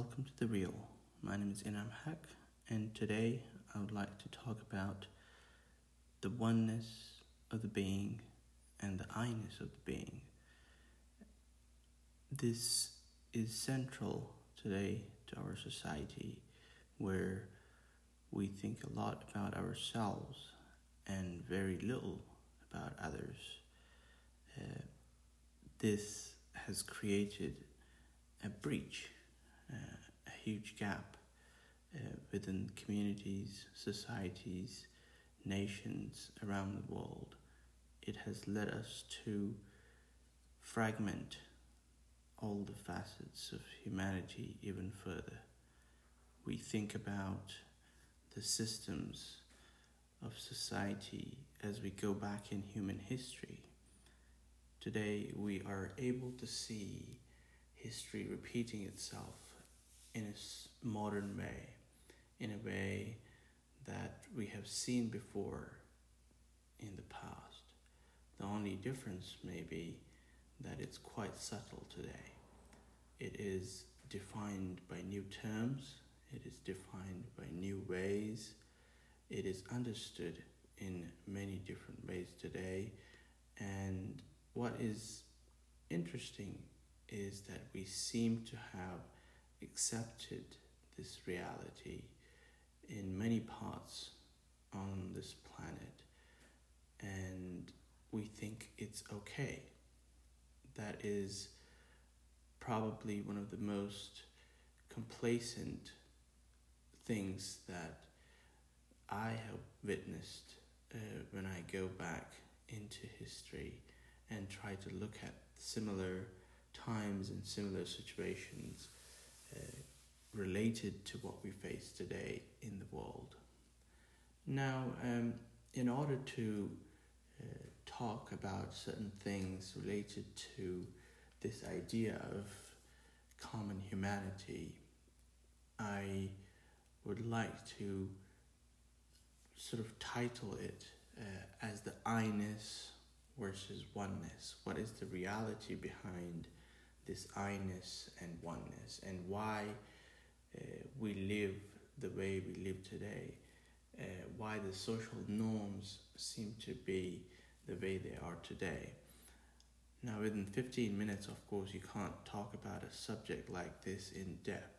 welcome to The Real. My name is Inam Haq, and today I would like to talk about the oneness of the being and the I-ness of the being. This is central today to our society where we think a lot about ourselves and very little about others. Uh, this has created a breach, uh, huge gap uh, within communities, societies, nations around the world. It has led us to fragment all the facets of humanity even further. We think about the systems of society as we go back in human history. Today, we are able to see history repeating itself in a modern way, in a way that we have seen before in the past. The only difference may be that it's quite subtle today. It is defined by new terms, it is defined by new ways, it is understood in many different ways today. And what is interesting is that we seem to have accepted this reality in many parts on this planet and we think it's okay. That is probably one of the most complacent things that I have witnessed uh, when I go back into history and try to look at similar times and similar situations related to what we face today in the world. Now, um, in order to uh, talk about certain things related to this idea of common humanity, I would like to sort of title it uh, as the I-ness versus oneness. What is the reality behind this I-ness and oneness, and why uh, we live the way we live today? Uh, why the social norms seem to be the way they are today. Now, within 15 minutes, of course, you can't talk about a subject like this in depth,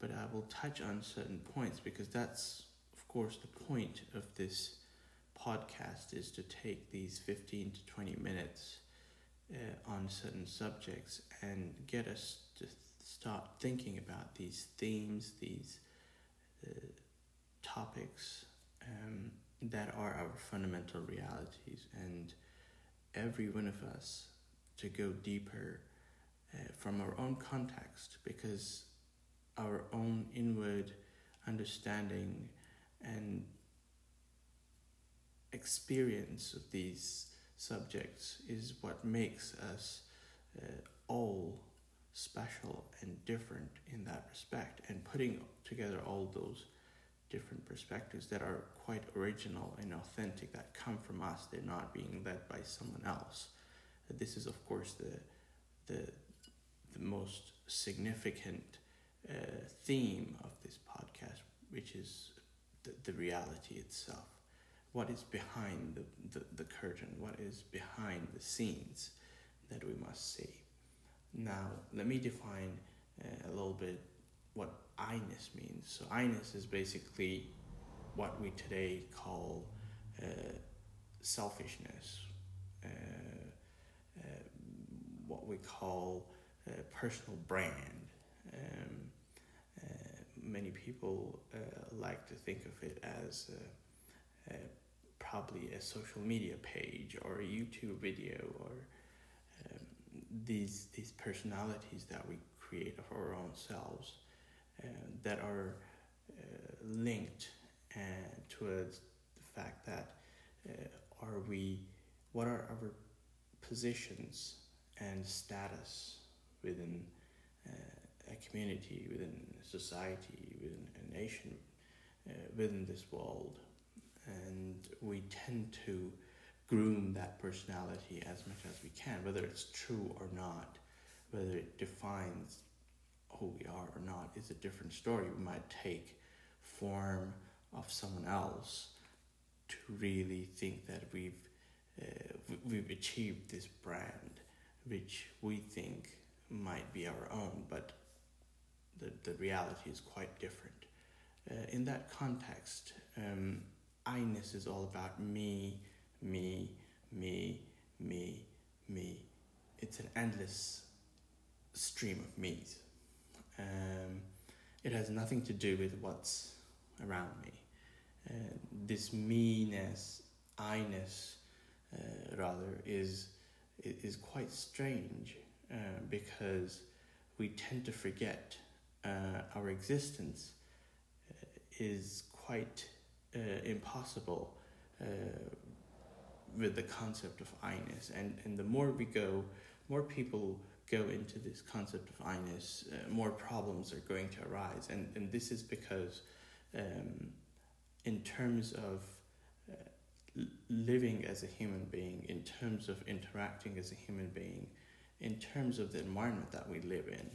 but I will touch on certain points because that's, of course, the point of this podcast is to take these 15 to 20 minutes uh, on certain subjects and get us to start thinking about these themes, these uh, topics um, that are our fundamental realities, and every one of us to go deeper uh, from our own context because our own inward understanding and experience of these subjects is what makes us uh, all special and different in that respect and putting together all those different perspectives that are quite original and authentic that come from us they're not being led by someone else. This is of course the the the most significant uh, theme of this podcast which is the, the reality itself what is behind the, the, the curtain what is behind the scenes that we must see now let me define uh, a little bit what I-ness means. So I-ness is basically what we today call uh, selfishness, uh, uh, what we call personal brand. Um, uh, many people uh, like to think of it as probably a social media page or a YouTube video or um, these these personalities that we create of our own selves uh, that are uh, linked uh, towards the fact that are we, what are our positions and status within a community, within society, within a nation, within this world, and we tend to groom that personality as much as we can, whether it's true or not, whether it defines who we are or not is a different story. We might take form of someone else to really think that we've uh, we've achieved this brand, which we think might be our own, but the, the reality is quite different. Uh, in that context, um, I-ness is all about me, me, me, me, me. It's an endless stream of me's. Um, it has nothing to do with what's around me. Uh, this me-ness, I-ness, uh, rather, is is quite strange uh, because we tend to forget uh, our existence uh, is quite uh, impossible uh, with the concept of I-ness. And, and the more we go, more people go into this concept of I-ness, uh, more problems are going to arise. And, and this is because, um, in terms of uh, living as a human being, in terms of interacting as a human being, in terms of the environment that we live in,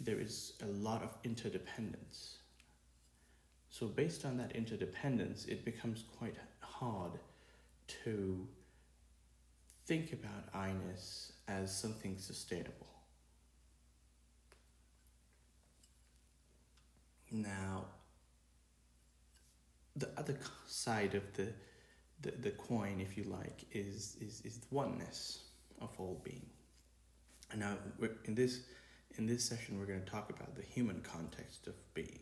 there is a lot of interdependence. So, based on that interdependence, it becomes quite hard to think about I-ness as something sustainable. Now, the other side of the, the, the coin, if you like, is, is, is the oneness of all being. And now, in this, in this session, we're going to talk about the human context of being.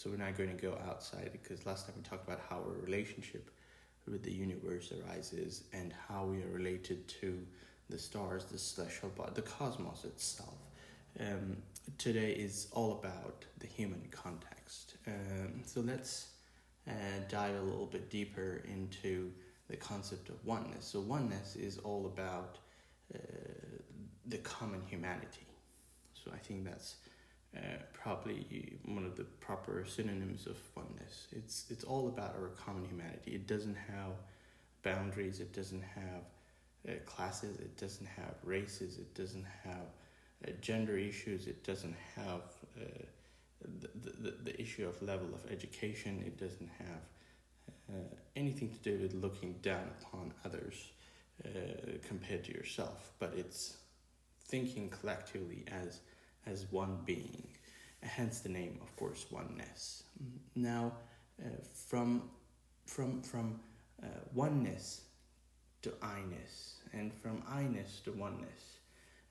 So we're not going to go outside because last time we talked about how our relationship with the universe arises and how we are related to the stars, the celestial body, the cosmos itself. Um, today is all about the human context. Um, so let's uh, dive a little bit deeper into the concept of oneness. So, oneness is all about uh, the common humanity. So, I think that's uh, probably one of the proper synonyms of oneness. It's it's all about our common humanity. It doesn't have boundaries. It doesn't have uh, classes. It doesn't have races. It doesn't have uh, gender issues. It doesn't have uh, the, the the issue of level of education. It doesn't have uh, anything to do with looking down upon others uh, compared to yourself. But it's thinking collectively as as one being, hence the name, of course, oneness. Now, uh, from from from uh, oneness to I-ness, and from I-ness to oneness,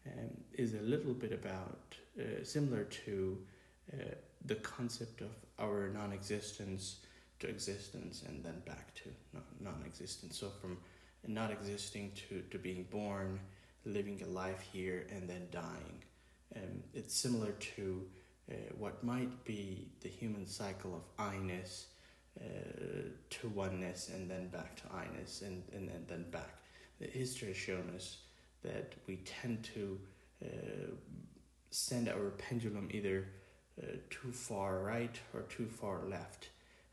um, is a little bit about uh, similar to uh, the concept of our non-existence to existence, and then back to non-existence. So from not existing to, to being born, living a life here, and then dying. Um, it's similar to uh, what might be the human cycle of I-ness uh, to oneness and then back to I-ness and, and, and then back. The history has shown us that we tend to uh, send our pendulum either uh, too far right or too far left.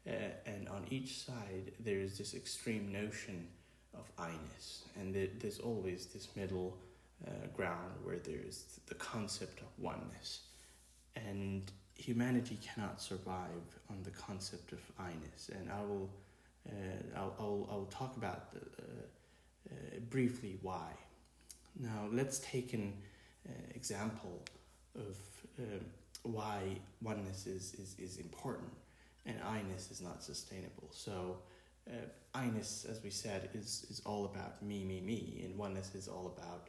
Uh, and on each side, there is this extreme notion of I-ness, and there's always this middle uh, ground where there's the concept of oneness. And humanity cannot survive on the concept of I-ness. And I will, uh, I'll, I'll, I'll, talk about the, uh, uh, briefly why. Now, let's take an uh, example of um, why oneness is, is, is important and I-ness is not sustainable. So, uh, I-ness, as we said, is, is all about me, me, me, and oneness is all about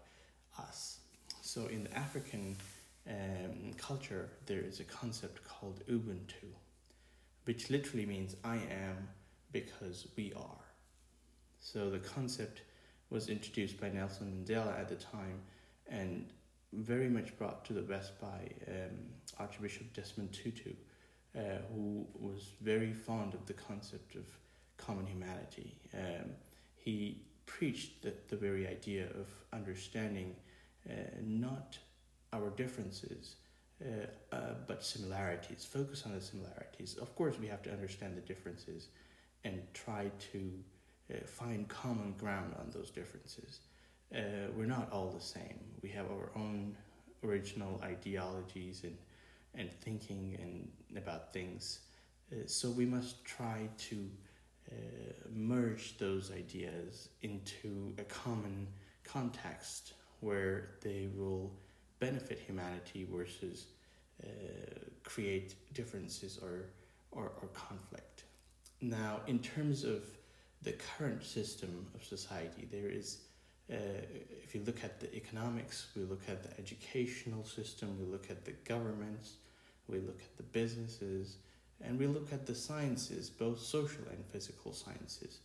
us. So in the African um, culture, there is a concept called Ubuntu, which literally means I am because we are. So the concept was introduced by Nelson Mandela at the time and very much brought to the West by um, Archbishop Desmond Tutu, uh, who was very fond of the concept of common humanity. Um, he preached the, the very idea of understanding not our differences, uh, uh, but similarities. Focus on the similarities. Of course, we have to understand the differences and try to find common ground on those differences. we're not all the same. We have our own original ideologies and and thinking and about things. Uh, so we must try to uh, merge those ideas into a common context where they will benefit humanity versus uh, create differences or, or, or conflict. Now, in terms of the current system of society, there is, uh, if you look at the economics, we look at the educational system, we look at the governments, we look at the businesses, and we look at the sciences, both social and physical sciences,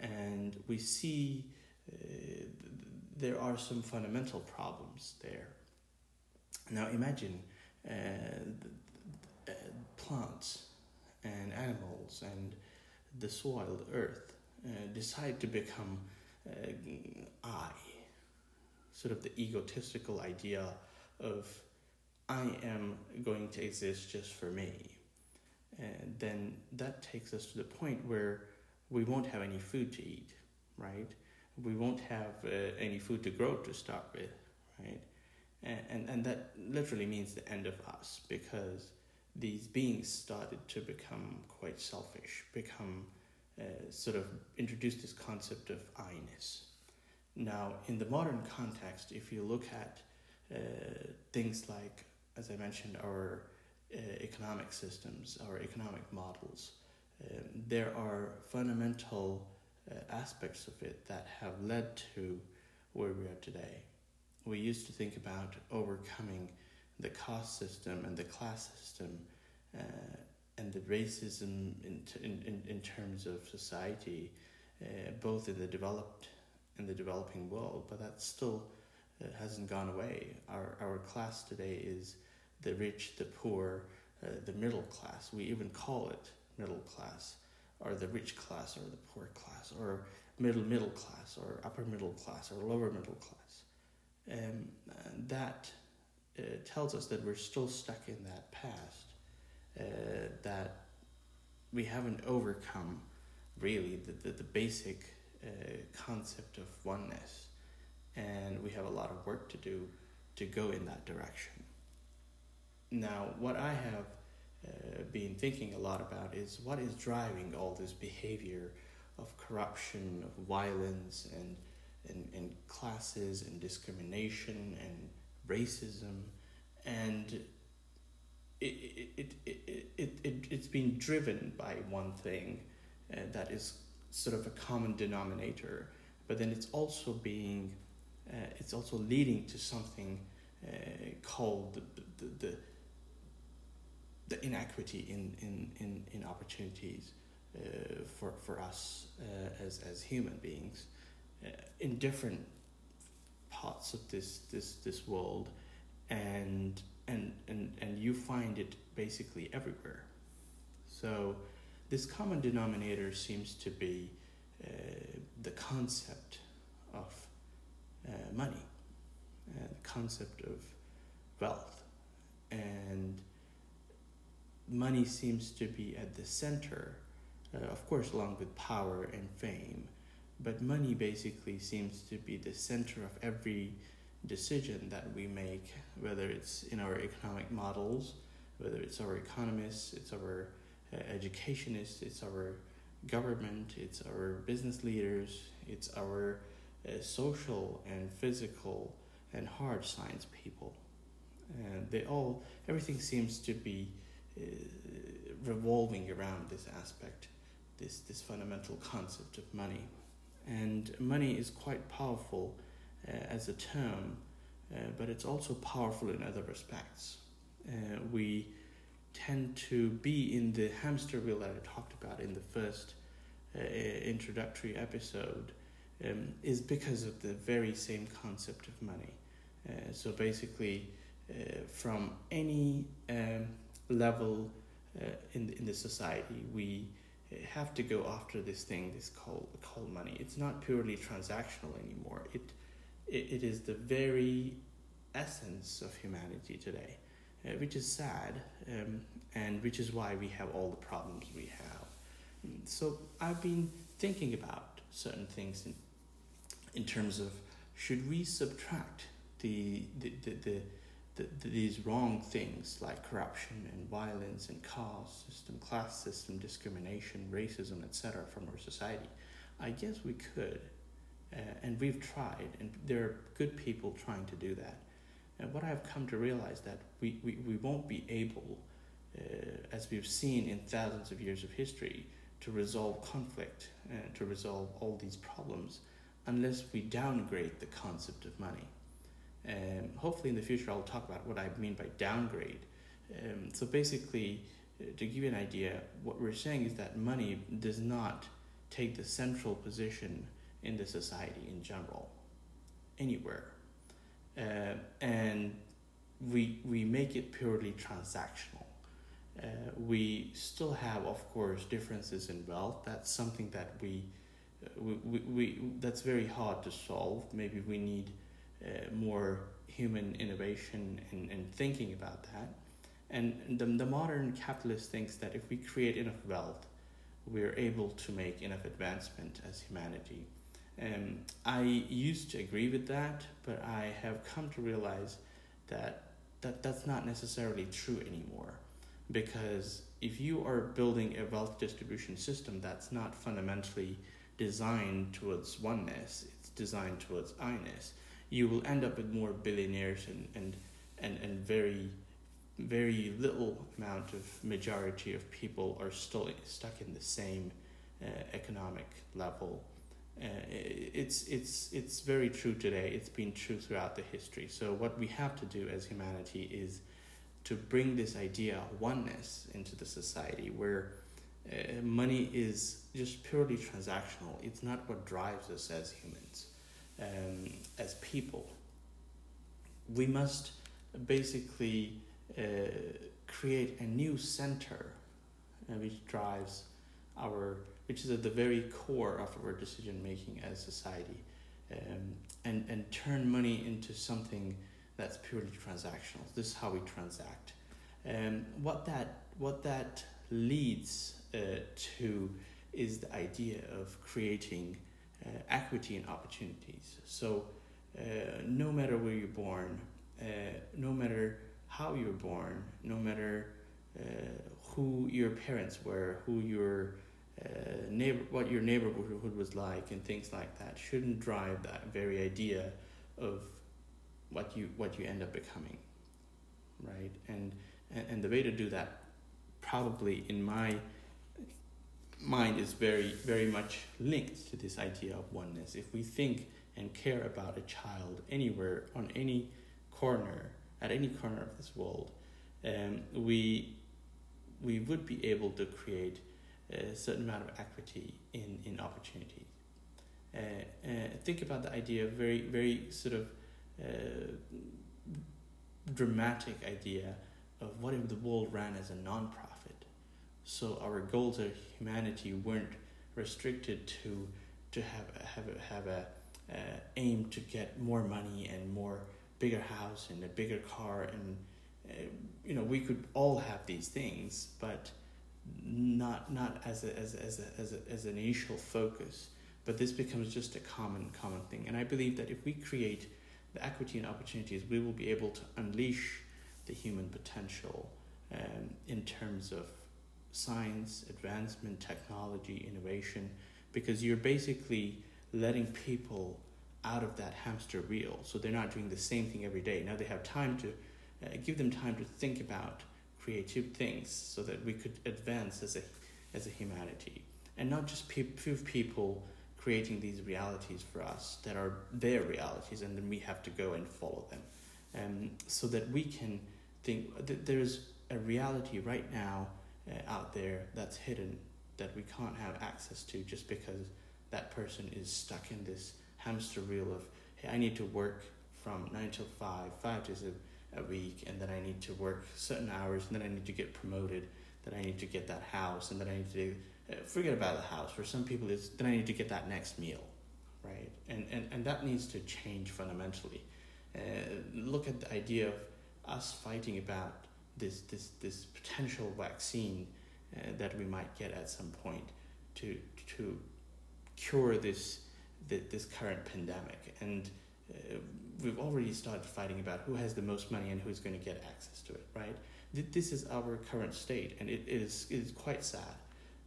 and we see uh, there are some fundamental problems there. Now imagine uh, uh, plants and animals and the soil, the earth, uh, decide to become uh, I, sort of the egotistical idea of I am going to exist just for me. And then that takes us to the point where we won't have any food to eat, right? We won't have uh, any food to grow to start with, right? And, and, and that literally means the end of us because these beings started to become quite selfish, become uh, sort of introduced this concept of I-ness. Now, in the modern context, if you look at uh, things like, as I mentioned, our uh, economic systems, our economic models, um, there are fundamental uh, aspects of it that have led to where we are today. We used to think about overcoming the caste system and the class system uh, and the racism in, in, in terms of society, uh, both in the developed and the developing world, but that still uh, hasn't gone away. Our, our class today is the rich, the poor, uh, the middle class. We even call it middle class, or the rich class, or the poor class, or middle middle class, or upper middle class, or lower middle class. Um, and that uh, tells us that we're still stuck in that past uh, that we haven't overcome really the, the, the basic uh, concept of oneness. And we have a lot of work to do to go in that direction. Now, what I have uh, been thinking a lot about is what is driving all this behavior of corruption, of violence, and, and, and classes, and discrimination, and racism. And it, it, it, it, it, it's been driven by one thing uh, that is sort of a common denominator, but then it's also being, uh, it's also leading to something uh, called the, the, the, the, inequity in, in, in, in opportunities uh, for, for us uh, as, as human beings uh, in different parts of this, this, this world and and, and, and you find it basically everywhere. So, this common denominator seems to be uh, the concept of uh, money, the concept of wealth. And money seems to be at the center, uh, of course, along with power and fame. But money basically seems to be the center of every decision that we make, whether it's in our economic models, whether it's our economists, it's our uh, educationists, it's our government, it's our business leaders, it's our uh, social and physical and hard science people. And they all, everything seems to be revolving around this aspect, this, this fundamental concept of money. And money is quite powerful uh, as a term, uh, but it's also powerful in other respects. Uh, we tend to be in the hamster wheel that I talked about in the first introductory episode, um, is because of the very same concept of money. so basically, from any um, level uh, in the, in the society we have to go after this thing this called called money it's not purely transactional anymore it it, it is the very essence of humanity today, uh, which is sad, um, and which is why we have all the problems we have. So I've been thinking about certain things in, in terms of should we subtract the, the, the, the, the, these wrong things like corruption and violence and caste system, class system, discrimination, racism, etc., from our society? I guess we could, uh, and we've tried, and there are good people trying to do that. And what I've come to realize that we, we, we won't be able, uh, as we've seen in thousands of years of history, to resolve conflict and uh, to resolve all these problems unless we downgrade the concept of money. Um, hopefully, in the future, I'll talk about what I mean by downgrade. Um, so, basically, uh, to give you an idea, what we're saying is that money does not take the central position in the society in general, anywhere. Uh, and we, we make it purely transactional. Uh, we still have, of course, differences in wealth. That's something that we, uh, we, we, we that's very hard to solve. Maybe we need uh, more human innovation and, and thinking about that. And the, the modern capitalist thinks that if we create enough wealth, we're able to make enough advancement as humanity. Um, I used to agree with that, but I have come to realize that, that that's not necessarily true anymore. Because if you are building a wealth distribution system that's not fundamentally designed towards oneness, it's designed towards I-ness, you will end up with more billionaires and, and, and, and very very little amount of majority of people are still stuck in the same uh, economic level. Uh, it's it's it's very true today. It's been true throughout the history. So what we have to do as humanity is to bring this idea of oneness into the society where uh, money is just purely transactional. It's not what drives us as humans um, as people. We must basically uh, create a new center uh, which drives our, which is at the very core of our decision making as society, um, and and turn money into something that's purely transactional. This is how we transact. Um, what that what that leads uh, to is the idea of creating equity and opportunities. So, uh, no matter where you're born, uh, no matter how you were born, no matter who your parents were, who your neighbor, what your neighborhood was like, and things like that, shouldn't drive that very idea of what you what you end up becoming, right? And and, and the way to do that, probably in my mind is very, very much linked to this idea of oneness. If we think and care about a child anywhere, on any corner, at any corner of this world, um, we, we would be able to create a certain amount of equity in, in opportunity. Uh, uh, think about the idea of very, very sort of uh, dramatic idea of what if the world ran as a non-profit so our goals of humanity weren't restricted to to have have have a uh, aim to get more money and more bigger house and a bigger car and uh, you know we could all have these things but not not as a, as a, as a, as, a, as an initial focus. But this becomes just a common common thing. And i believe that if we create the equity and opportunities we will be able to unleash the human potential um, in terms of science, advancement, technology, innovation, because you're basically letting people out of that hamster wheel. So they're not doing the same thing every day. Now they have time to uh, give them time to think about creative things so that we could advance as a, as a humanity. And not just few people creating these realities for us that are their realities and then we have to go and follow them. Um, so that we can think that there's a reality right now out there that's hidden that we can't have access to just because that person is stuck in this hamster wheel of hey I need to work from nine till five five days a, a week and then I need to work certain hours and then I need to get promoted that I need to get that house and then I need to uh, forget about the house. For some people it's then I need to get that next meal right? And and, and that needs to change fundamentally. Uh, look at the idea of us fighting about this this this potential vaccine uh, that we might get at some point to to cure this this current pandemic and uh, we've already started fighting about who has the most money and who's going to get access to it, right? This is our current state, and it is, it is quite sad.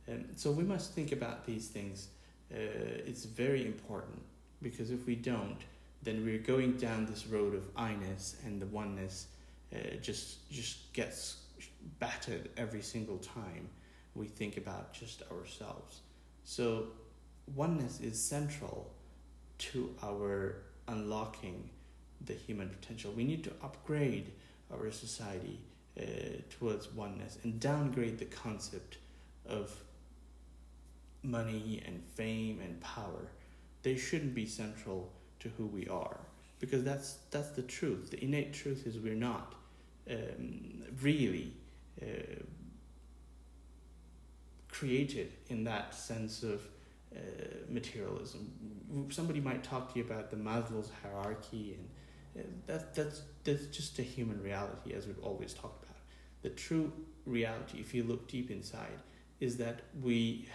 Um, so we must think about these things. Uh, it's very important because if we don't, then we're going down this road of I-ness and the oneness uh, just just gets battered every single time we think about just ourselves. So oneness is central to our unlocking the human potential. We need to upgrade our society uh, towards oneness and downgrade the concept of money and fame and power. They shouldn't be central to who we are because that's that's the truth. The innate truth is we're not um, really uh, created in that sense of uh, materialism. Somebody might talk to you about the Maslow's hierarchy, and uh, that that's that's just a human reality, as we've always talked about. The true reality, if you look deep inside, is that we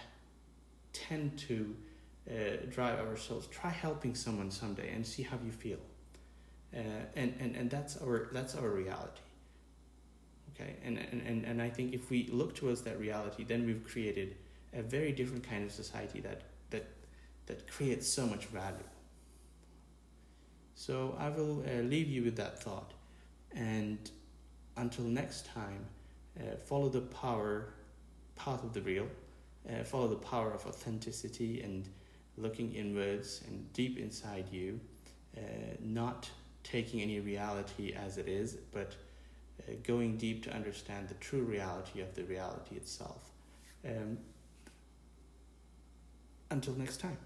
tend to uh, drive ourselves. Try helping someone someday and see how you feel. Uh, and, and, and that's our that's our reality. Okay, and, and, and I think if we look towards that reality, then we've created a very different kind of society that that that creates so much value. So I will uh, leave you with that thought, and until next time, uh, follow the power path of the real, uh, follow the power of authenticity and looking inwards and deep inside you, uh, not taking any reality as it is, but uh, going deep to understand the true reality of the reality itself. Um, until next time.